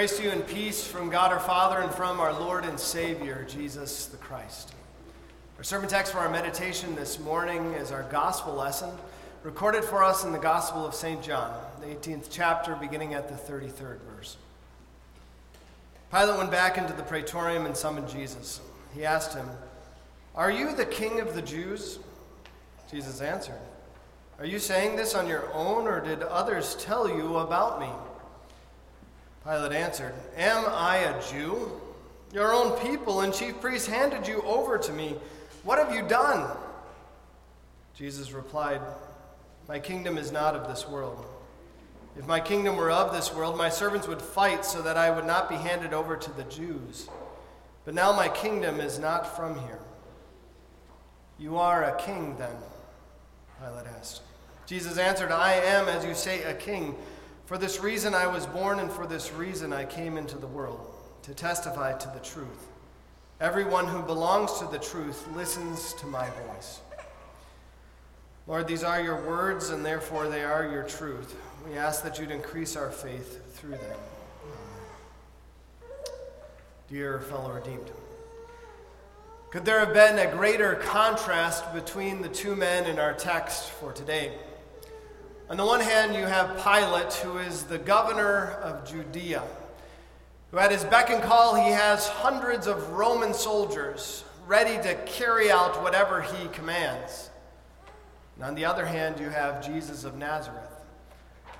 Grace to you and peace from God our Father and from our Lord and Savior, Jesus the Christ. Our sermon text for our meditation this morning is our gospel lesson, recorded for us in the Gospel of St. John, the 18th chapter, beginning at the 33rd verse. Pilate went back into the praetorium and summoned Jesus. He asked him, Are you the king of the Jews? Jesus answered, Are you saying this on your own, or did others tell you about me? Pilate answered, Am I a Jew? Your own people and chief priests handed you over to me. What have you done? Jesus replied, My kingdom is not of this world. If my kingdom were of this world, my servants would fight so that I would not be handed over to the Jews. But now my kingdom is not from here. You are a king, then? Pilate asked. Jesus answered, I am, as you say, a king. For this reason I was born, and for this reason I came into the world, to testify to the truth. Everyone who belongs to the truth listens to my voice. Lord, these are your words, and therefore they are your truth. We ask that you'd increase our faith through them. Dear fellow redeemed, could there have been a greater contrast between the two men in our text for today? On the one hand, you have Pilate, who is the governor of Judea, who at his beck and call, he has hundreds of Roman soldiers ready to carry out whatever he commands. And on the other hand, you have Jesus of Nazareth,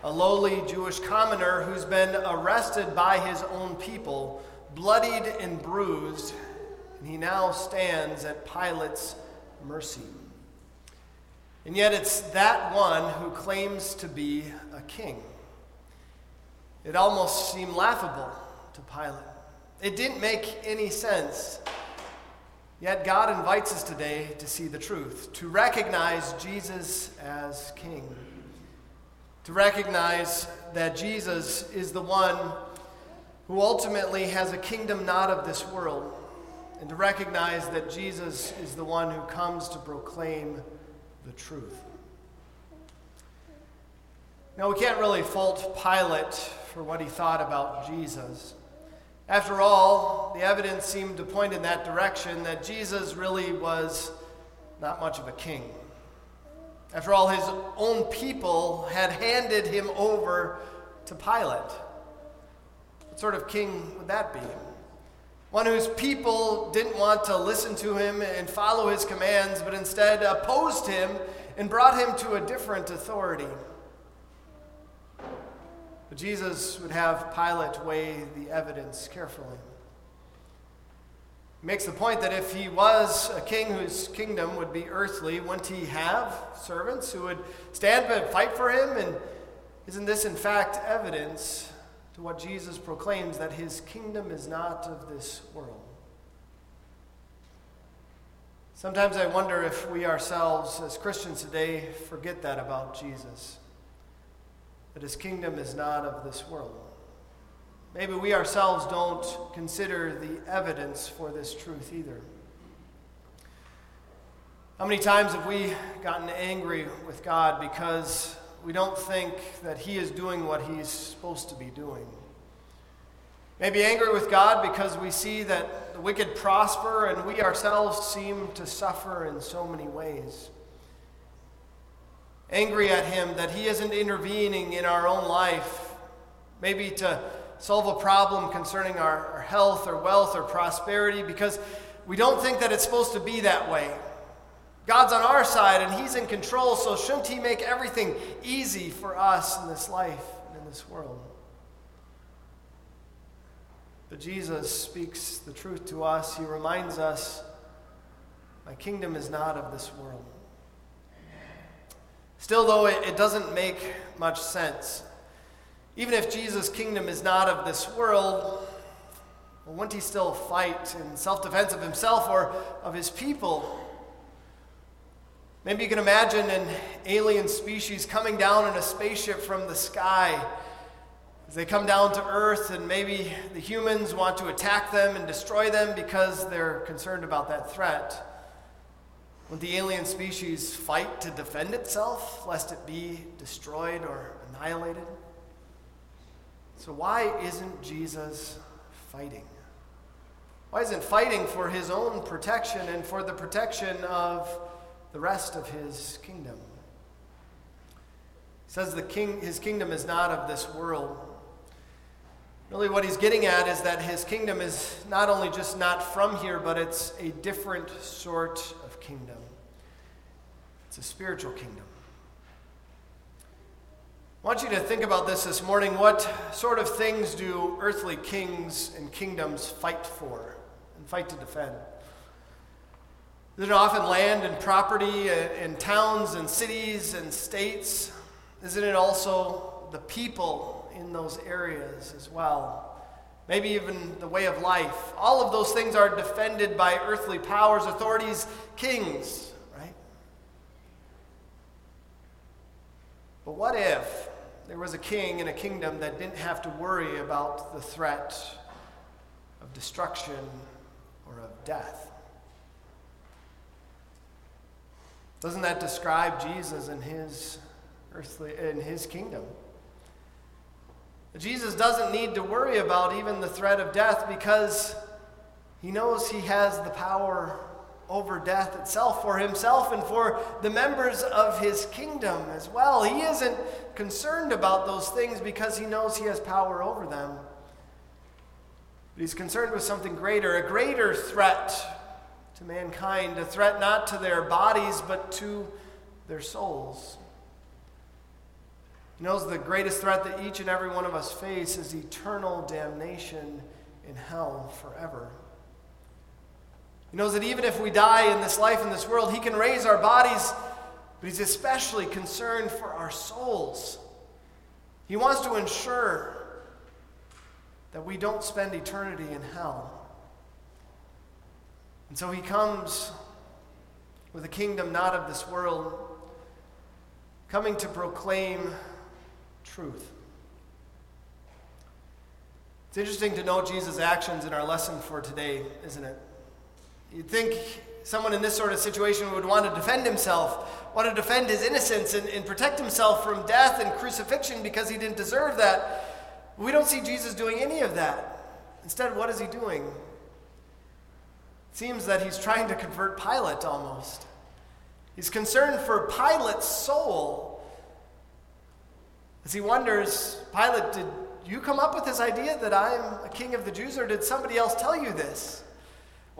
a lowly Jewish commoner who's been arrested by his own people, bloodied and bruised, and he now stands at Pilate's mercy. And yet, it's that one who claims to be a king. It almost seemed laughable to Pilate. It didn't make any sense. Yet, God invites us today to see the truth, to recognize Jesus as king, to recognize that Jesus is the one who ultimately has a kingdom not of this world, and to recognize that Jesus is the one who comes to proclaim the truth. Now, we can't really fault Pilate for what he thought about Jesus. After all, the evidence seemed to point in that direction that Jesus really was not much of a king. After all, his own people had handed him over to Pilate. What sort of king would that be? One whose people didn't want to listen to him and follow his commands, but instead opposed him and brought him to a different authority. But Jesus would have Pilate weigh the evidence carefully. He makes the point that if he was a king whose kingdom would be earthly, wouldn't he have servants who would stand and fight for him? And isn't this, in fact, evidence to what Jesus proclaims that his kingdom is not of this world. Sometimes I wonder if we ourselves, as Christians today, forget that about Jesus. That his kingdom is not of this world. Maybe we ourselves don't consider the evidence for this truth either. How many times have we gotten angry with God because we don't think that He is doing what He's supposed to be doing. Maybe angry with God because we see that the wicked prosper and we ourselves seem to suffer in so many ways. Angry at Him that He isn't intervening in our own life, maybe to solve a problem concerning our, health or wealth or prosperity because we don't think that it's supposed to be that way. God's on our side and He's in control, so shouldn't He make everything easy for us in this life and in this world? But Jesus speaks the truth to us. He reminds us, My kingdom is not of this world. Still, though, it, it doesn't make much sense. Even if Jesus' kingdom is not of this world, well, wouldn't he still fight in self defense of himself or of his people? Maybe you can imagine an alien species coming down in a spaceship from the sky. As they come down to Earth, and maybe the humans want to attack them and destroy them because they're concerned about that threat. Would the alien species fight to defend itself, lest it be destroyed or annihilated? So, why isn't Jesus fighting? Why isn't fighting for his own protection and for the protection of the rest of his kingdom? He says the king, his kingdom is not of this world. Really, what he's getting at is that his kingdom is not only just not from here, but it's a different sort of kingdom. It's a spiritual kingdom. I want you to think about this this morning. What sort of things do earthly kings and kingdoms fight for and fight to defend? It often land and property uh, and towns and cities and states? Isn't it also the people in those areas as well? Maybe even the way of life. All of those things are defended by earthly powers, authorities, kings, right? But what if there was a king in a kingdom that didn't have to worry about the threat of destruction or of death. Doesn't that describe Jesus and his earthly in his kingdom? Jesus doesn't need to worry about even the threat of death because he knows he has the power over death itself for himself and for the members of his kingdom as well. He isn't concerned about those things because he knows he has power over them. But he's concerned with something greater, a greater threat to mankind, a threat not to their bodies, but to their souls. He knows the greatest threat that each and every one of us face is eternal damnation in hell forever. He knows that even if we die in this life, in this world, He can raise our bodies, but He's especially concerned for our souls. He wants to ensure that we don't spend eternity in hell. And so He comes with a kingdom not of this world, coming to proclaim truth. It's interesting to note Jesus' actions in our lesson for today, isn't it? You'd think someone in this sort of situation would want to defend himself, want to defend his innocence and, and protect himself from death and crucifixion because he didn't deserve that. We don't see Jesus doing any of that. Instead, what is he doing? Seems that he's trying to convert Pilate almost. He's concerned for Pilate's soul. As he wonders, Pilate, did you come up with this idea that I'm a king of the Jews, or did somebody else tell you this?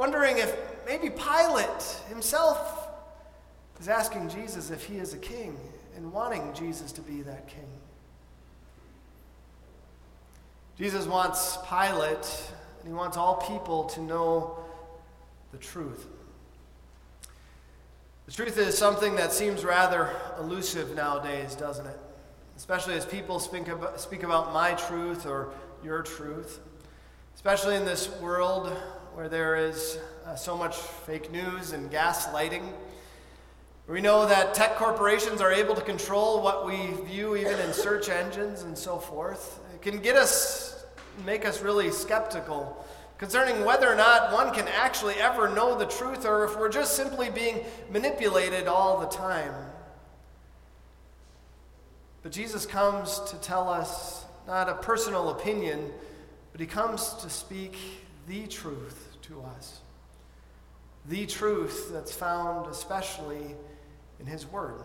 wondering if maybe Pilate himself is asking Jesus if he is a king and wanting Jesus to be that king. Jesus wants Pilate, and he wants all people to know the truth. The truth is something that seems rather elusive nowadays, doesn't it? Especially as people speak about, speak about my truth or your truth. Especially in this world where there is uh, so much fake news and gaslighting. We know that tech corporations are able to control what we view, even in search engines and so forth. It can get us, make us really skeptical concerning whether or not one can actually ever know the truth or if we're just simply being manipulated all the time. But Jesus comes to tell us not a personal opinion, but he comes to speak the truth to us. The truth that's found especially in His Word.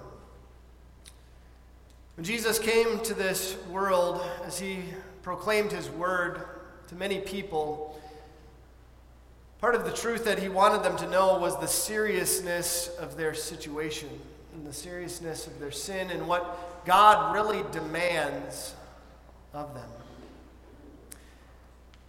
When Jesus came to this world, as He proclaimed His Word to many people, part of the truth that He wanted them to know was the seriousness of their situation and the seriousness of their sin and what God really demands of them.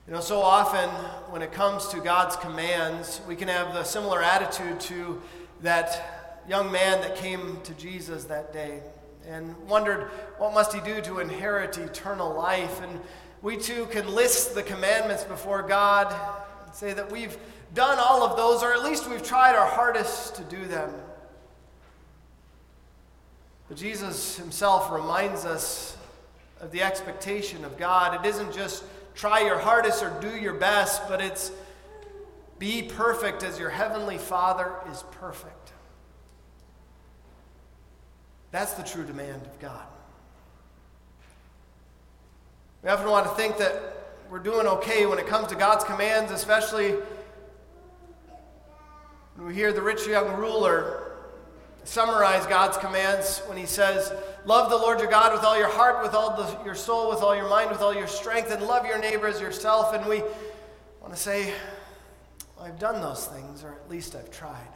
You know, so often when it comes to God's commands, we can have the similar attitude to that young man that came to Jesus that day and wondered what must he do to inherit eternal life and we too can list the commandments before God say that we've done all of those or at least we've tried our hardest to do them. But Jesus himself reminds us of the expectation of God. It isn't just try your hardest or do your best, but it's be perfect as your heavenly Father is perfect. That's the true demand of God. We often want to think that we're doing okay when it comes to God's commands, especially when we hear the rich young ruler summarize God's commands when he says, Love the Lord your God with all your heart, with all the, your soul, with all your mind, with all your strength, and love your neighbor as yourself. And we want to say, well, I've done those things, or at least I've tried.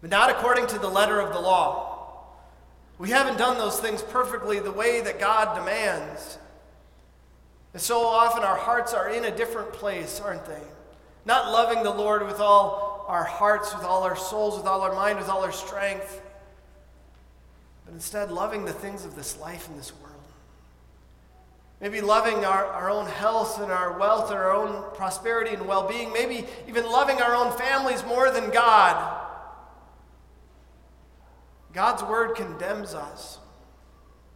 But not according to the letter of the law. We haven't done those things perfectly the way that God demands. And so often our hearts are in a different place, aren't they? Not loving the Lord with all our hearts, with all our souls, with all our mind, with all our strength, but instead loving the things of this life and this world. Maybe loving our, our own health and our wealth and our own prosperity and well being. Maybe even loving our own families more than God. God's word condemns us.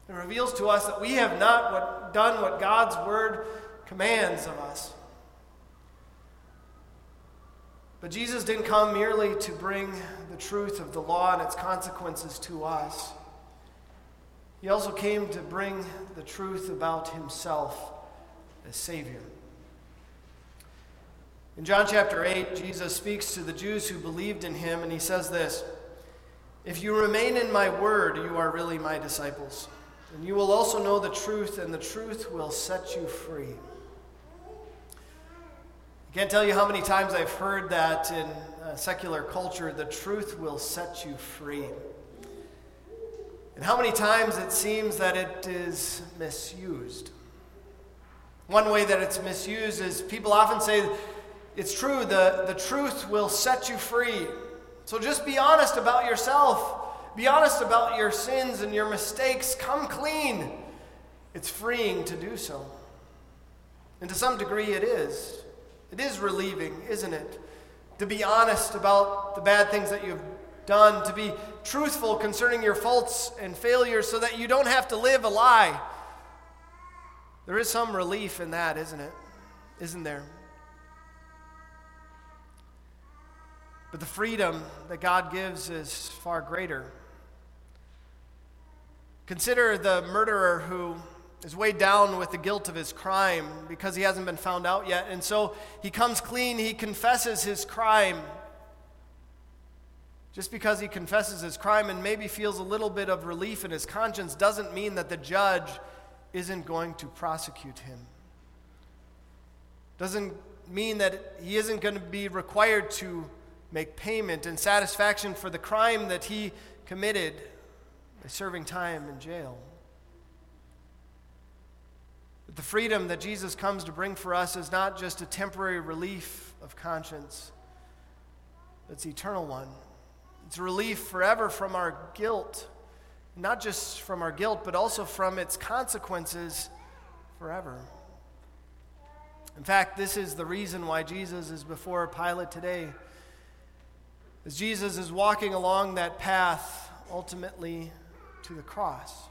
It reveals to us that we have not what, done what God's word commands of us. But Jesus didn't come merely to bring the truth of the law and its consequences to us. He also came to bring the truth about himself as Savior. In John chapter 8, Jesus speaks to the Jews who believed in him, and he says this If you remain in my word, you are really my disciples. And you will also know the truth, and the truth will set you free. I can't tell you how many times I've heard that in uh, secular culture the truth will set you free. And how many times it seems that it is misused. One way that it's misused is people often say, it's true, the, the truth will set you free. So just be honest about yourself. Be honest about your sins and your mistakes. Come clean. It's freeing to do so. And to some degree, it is. It is relieving, isn't it? To be honest about the bad things that you've done, to be truthful concerning your faults and failures so that you don't have to live a lie. There is some relief in that, isn't it? Isn't there? But the freedom that God gives is far greater. Consider the murderer who is weighed down with the guilt of his crime because he hasn't been found out yet. And so he comes clean, he confesses his crime. Just because he confesses his crime and maybe feels a little bit of relief in his conscience doesn't mean that the judge isn't going to prosecute him. Doesn't mean that he isn't going to be required to make payment and satisfaction for the crime that he committed by serving time in jail. But the freedom that Jesus comes to bring for us is not just a temporary relief of conscience, it's eternal one. It's relief forever from our guilt, not just from our guilt, but also from its consequences forever. In fact, this is the reason why Jesus is before Pilate today. As Jesus is walking along that path, ultimately to the cross.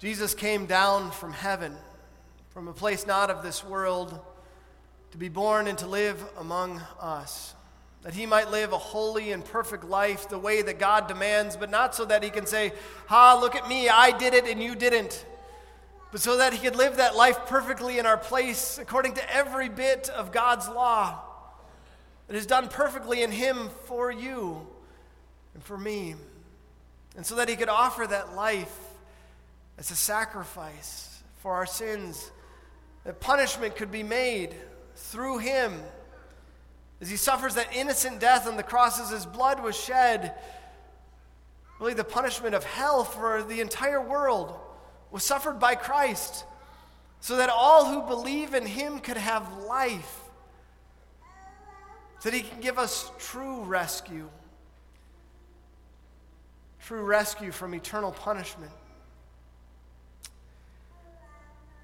Jesus came down from heaven, from a place not of this world, to be born and to live among us, that he might live a holy and perfect life the way that God demands, but not so that he can say, Ha, look at me, I did it and you didn't, but so that he could live that life perfectly in our place according to every bit of God's law that is done perfectly in him for you and for me and so that he could offer that life as a sacrifice for our sins, that punishment could be made through him. As he suffers that innocent death on the cross, as his blood was shed, really the punishment of hell for the entire world was suffered by Christ, so that all who believe in him could have life, so that he can give us true rescue true rescue from eternal punishment.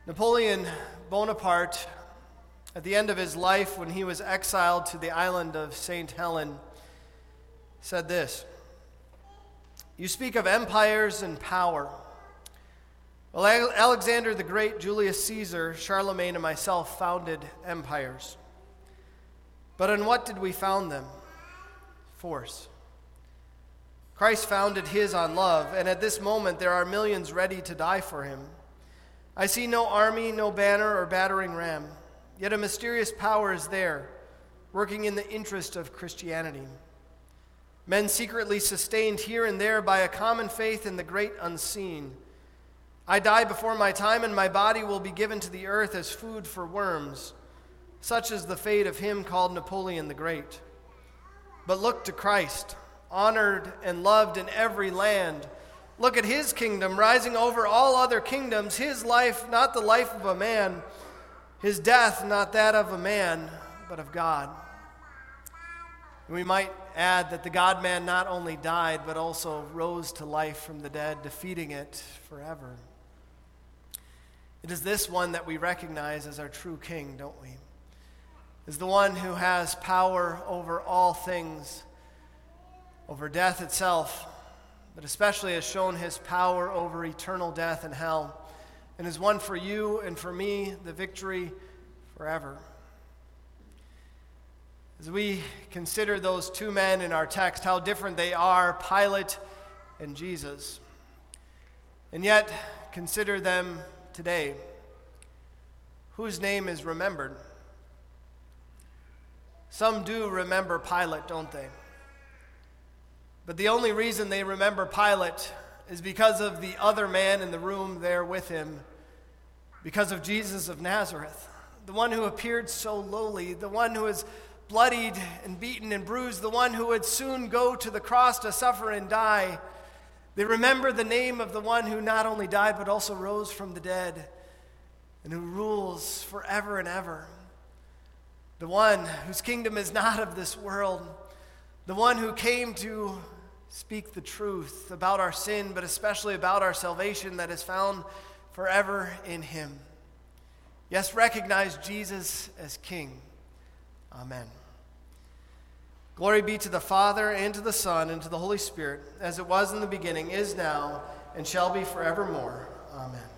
Napoleon Bonaparte, at the end of his life, when he was exiled to the island of St. Helena, said this You speak of empires and power. Well, Alexander the Great, Julius Caesar, Charlemagne, and myself founded empires. But on what did we found them? Force. Christ founded his on love, and at this moment there are millions ready to die for him. I see no army, no banner, or battering ram, yet a mysterious power is there, working in the interest of Christianity. Men secretly sustained here and there by a common faith in the great unseen. I die before my time, and my body will be given to the earth as food for worms. Such is the fate of him called Napoleon the Great. But look to Christ, honored and loved in every land. Look at his kingdom rising over all other kingdoms, his life not the life of a man, his death not that of a man, but of God. We might add that the God man not only died, but also rose to life from the dead, defeating it forever. It is this one that we recognize as our true king, don't we? Is the one who has power over all things, over death itself, but especially has shown his power over eternal death and hell, and has won for you and for me the victory forever. As we consider those two men in our text, how different they are, Pilate and Jesus, and yet consider them today, whose name is remembered. Some do remember Pilate, don't they? But the only reason they remember Pilate is because of the other man in the room there with him, because of Jesus of Nazareth, the one who appeared so lowly, the one who was bloodied and beaten and bruised, the one who would soon go to the cross to suffer and die. They remember the name of the one who not only died but also rose from the dead and who rules forever and ever. The one whose kingdom is not of this world. The one who came to speak the truth about our sin, but especially about our salvation that is found forever in him. Yes, recognize Jesus as King. Amen. Glory be to the Father, and to the Son, and to the Holy Spirit, as it was in the beginning, is now, and shall be forevermore. Amen.